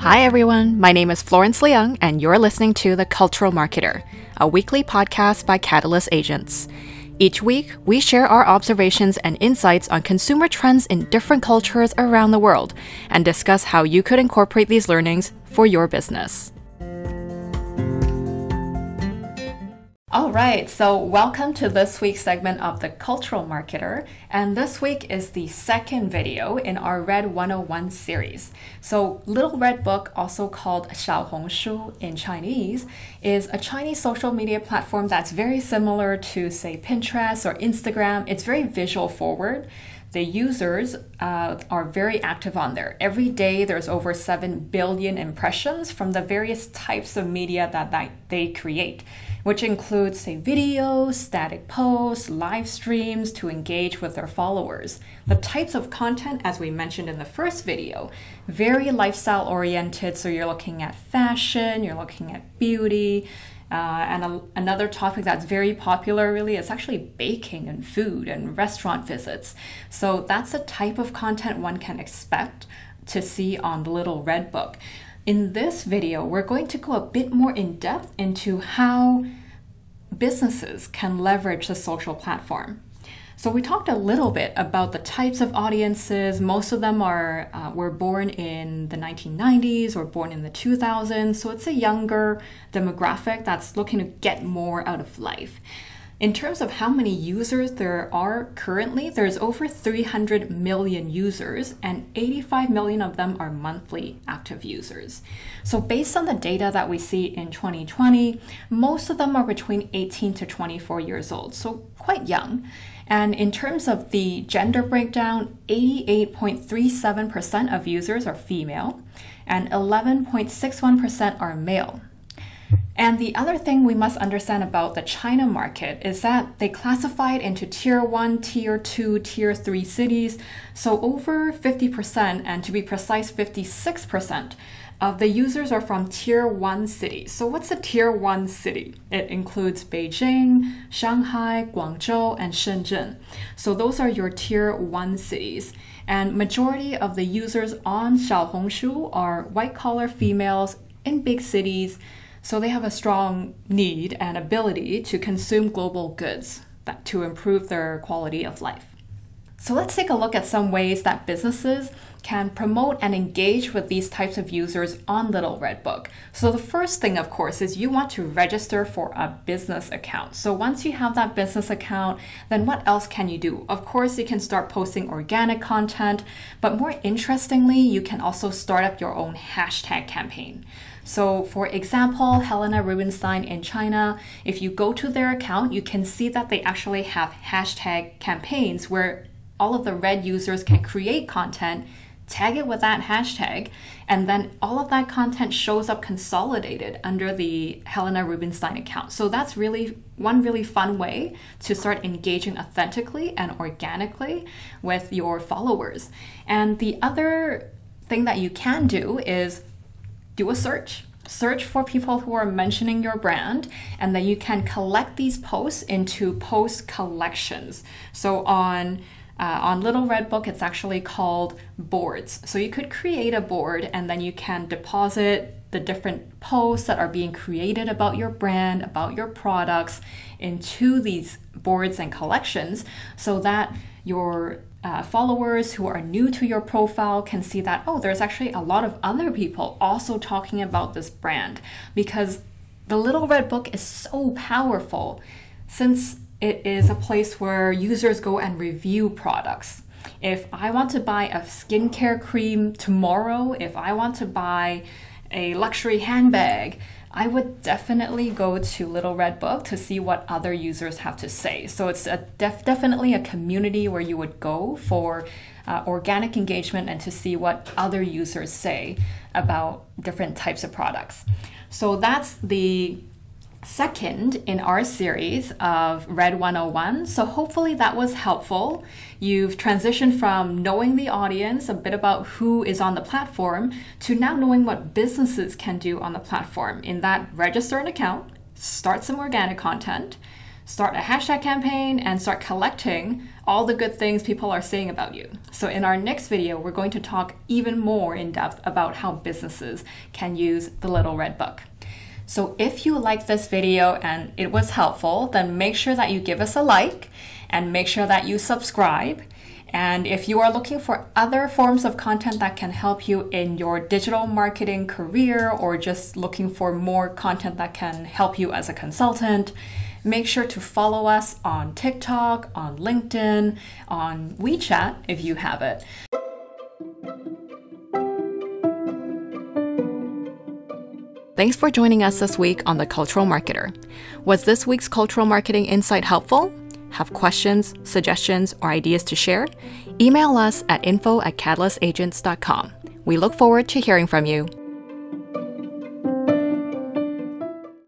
Hi, everyone. My name is Florence Leung, and you're listening to The Cultural Marketer, a weekly podcast by Catalyst Agents. Each week, we share our observations and insights on consumer trends in different cultures around the world and discuss how you could incorporate these learnings for your business. All right, so welcome to this week's segment of The Cultural Marketer. And this week is the second video in our Red 101 series. So, Little Red Book, also called Xiaohongshu in Chinese, is a Chinese social media platform that's very similar to, say, Pinterest or Instagram. It's very visual forward the users uh, are very active on there. Every day, there's over 7 billion impressions from the various types of media that they create which includes, say, videos, static posts, live streams to engage with their followers. The types of content, as we mentioned in the first video, very lifestyle oriented. So you're looking at fashion, you're looking at beauty. Uh, and a, another topic that's very popular really is actually baking and food and restaurant visits. So that's a type of content one can expect to see on the Little Red Book. In this video, we're going to go a bit more in depth into how businesses can leverage the social platform. So we talked a little bit about the types of audiences. Most of them are uh, were born in the 1990s or born in the 2000s. So it's a younger demographic that's looking to get more out of life. In terms of how many users there are currently, there's over 300 million users, and 85 million of them are monthly active users. So, based on the data that we see in 2020, most of them are between 18 to 24 years old, so quite young. And in terms of the gender breakdown, 88.37% of users are female, and 11.61% are male. And the other thing we must understand about the China market is that they classify it into tier 1, tier 2, tier 3 cities. So over 50%, and to be precise, 56% of the users are from tier 1 cities. So what's a tier 1 city? It includes Beijing, Shanghai, Guangzhou, and Shenzhen. So those are your tier 1 cities. And majority of the users on Xiaohongshu are white collar females in big cities so they have a strong need and ability to consume global goods that, to improve their quality of life. So let's take a look at some ways that businesses can promote and engage with these types of users on Little Red Book. So the first thing, of course, is you want to register for a business account. So once you have that business account, then what else can you do? Of course, you can start posting organic content, but more interestingly, you can also start up your own hashtag campaign. So, for example, Helena Rubinstein in China, if you go to their account, you can see that they actually have hashtag campaigns where all of the red users can create content, tag it with that hashtag, and then all of that content shows up consolidated under the Helena Rubinstein account. So that's really one really fun way to start engaging authentically and organically with your followers. And the other thing that you can do is do a search. Search for people who are mentioning your brand, and then you can collect these posts into post collections. So on uh, on Little Red Book, it's actually called boards. So you could create a board and then you can deposit the different posts that are being created about your brand, about your products into these boards and collections so that your uh, followers who are new to your profile can see that, oh, there's actually a lot of other people also talking about this brand because the Little Red Book is so powerful since it is a place where users go and review products. If I want to buy a skincare cream tomorrow, if I want to buy a luxury handbag, I would definitely go to Little Red Book to see what other users have to say. So it's a def- definitely a community where you would go for uh, organic engagement and to see what other users say about different types of products. So that's the second in our series of Red 101. So hopefully that was helpful. You've transitioned from knowing the audience, a bit about who is on the platform, to now knowing what businesses can do on the platform. In that, register an account, start some organic content, start a hashtag campaign, and start collecting all the good things people are saying about you. So, in our next video, we're going to talk even more in depth about how businesses can use the Little Red Book. So, if you liked this video and it was helpful, then make sure that you give us a like and make sure that you subscribe. And if you are looking for other forms of content that can help you in your digital marketing career or just looking for more content that can help you as a consultant, make sure to follow us on TikTok, on LinkedIn, on WeChat if you have it. Thanks for joining us this week on The Cultural Marketer. Was this week's cultural marketing insight helpful? Have questions, suggestions, or ideas to share? Email us at info at catalystagents.com. We look forward to hearing from you.